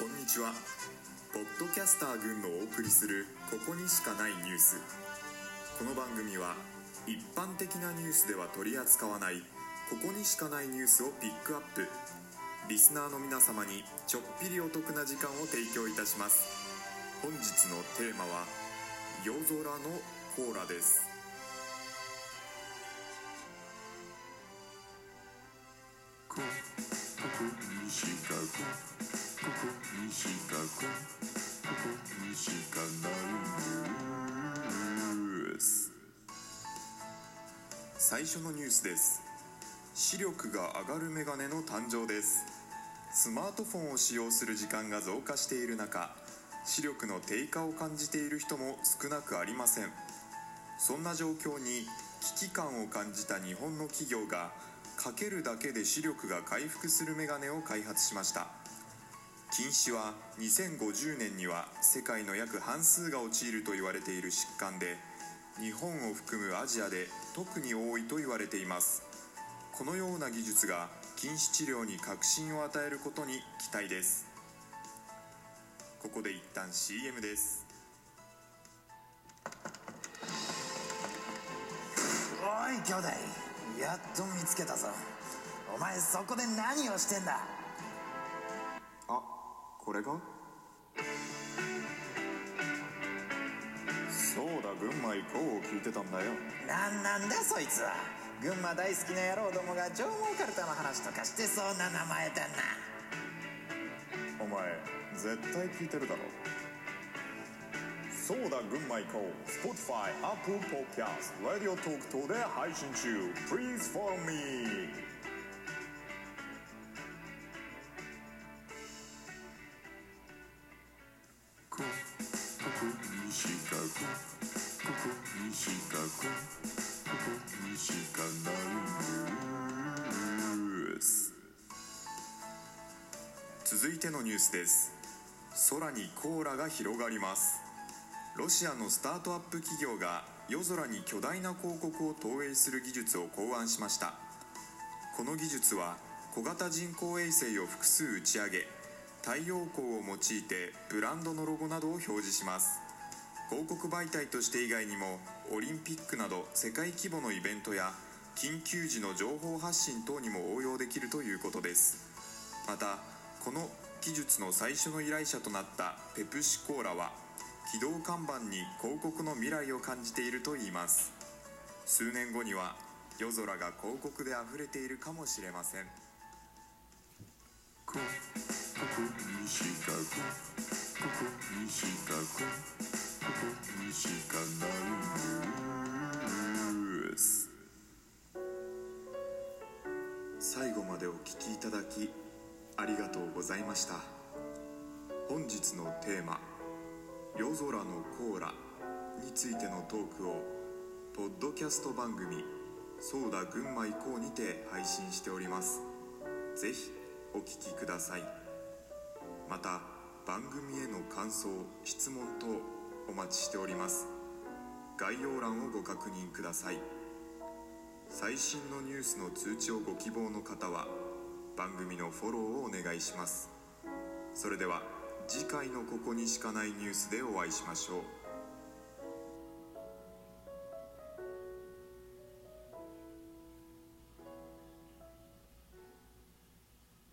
こんにちは。ポッドキャスター軍のお送りするここにしかないニュース。この番組は一般的なニュースでは取り扱わないここにしかないニュースをピックアップ。リスナーの皆様にちょっぴりお得な時間を提供いたします。本日のテーマは夜空のコーラです。ここ。にしかこここにしかこここにしかないニュース最初のニュースです。視力が上がるメガネの誕生です。スマートフォンを使用する時間が増加している中視力の低下を感じている人も少なくありません。そんな状況に危機感を感じた日本の企業がかけるだけで視力が回復するメガネを開発しました。近視は2050年には世界の約半数が陥ると言われている疾患で日本を含むアジアで特に多いと言われています。このような技術が近視治療に革新を与えることに期待です。ここで一旦 CM です。おい兄弟。やっと見つけたぞ。お前そこで何をしてんだ？あこれがそうだ群馬行こうを聞いてたんだよ。なんなんだそいつは？群馬大好きな野郎どもが上毛かるたの話とかしてそうな名前だな。お前絶対聞いてるだろそうだ群馬行こう Spotify、Apple Podcast、Radio Talk 等で配信中。Please follow me. ここにしかこここにしかこここにしかないニュース続いてのニュースです。空にコーラが広がります。ロシアのスタートアップ企業が夜空に巨大な広告を投影する技術を考案しました。この技術は小型人工衛星を複数打ち上げ太陽光を用いてブランドのロゴなどを表示します。広告媒体として以外にもオリンピックなど世界規模のイベントや緊急時の情報発信等にも応用できるということです。またこの技術の最初の依頼者となったペプシコーラは起動看板に広告の未来を感じているといいます。数年後には夜空が広告で溢れているかもしれません。最後までお聞きい。ただきありがとうござい。ました本日のテーマ「夜空のコーラ」についてのトークをポッドキャスト番組「そうだ群馬行こう」にて配信しております。ぜひお聞きください。また番組への感想質問等お待ちしております。概要欄をご確認ください。最新のニュースの通知をご希望の方は番組のフォローをお願いします。それでは次回のここにしかないニュースでお会いしましょう。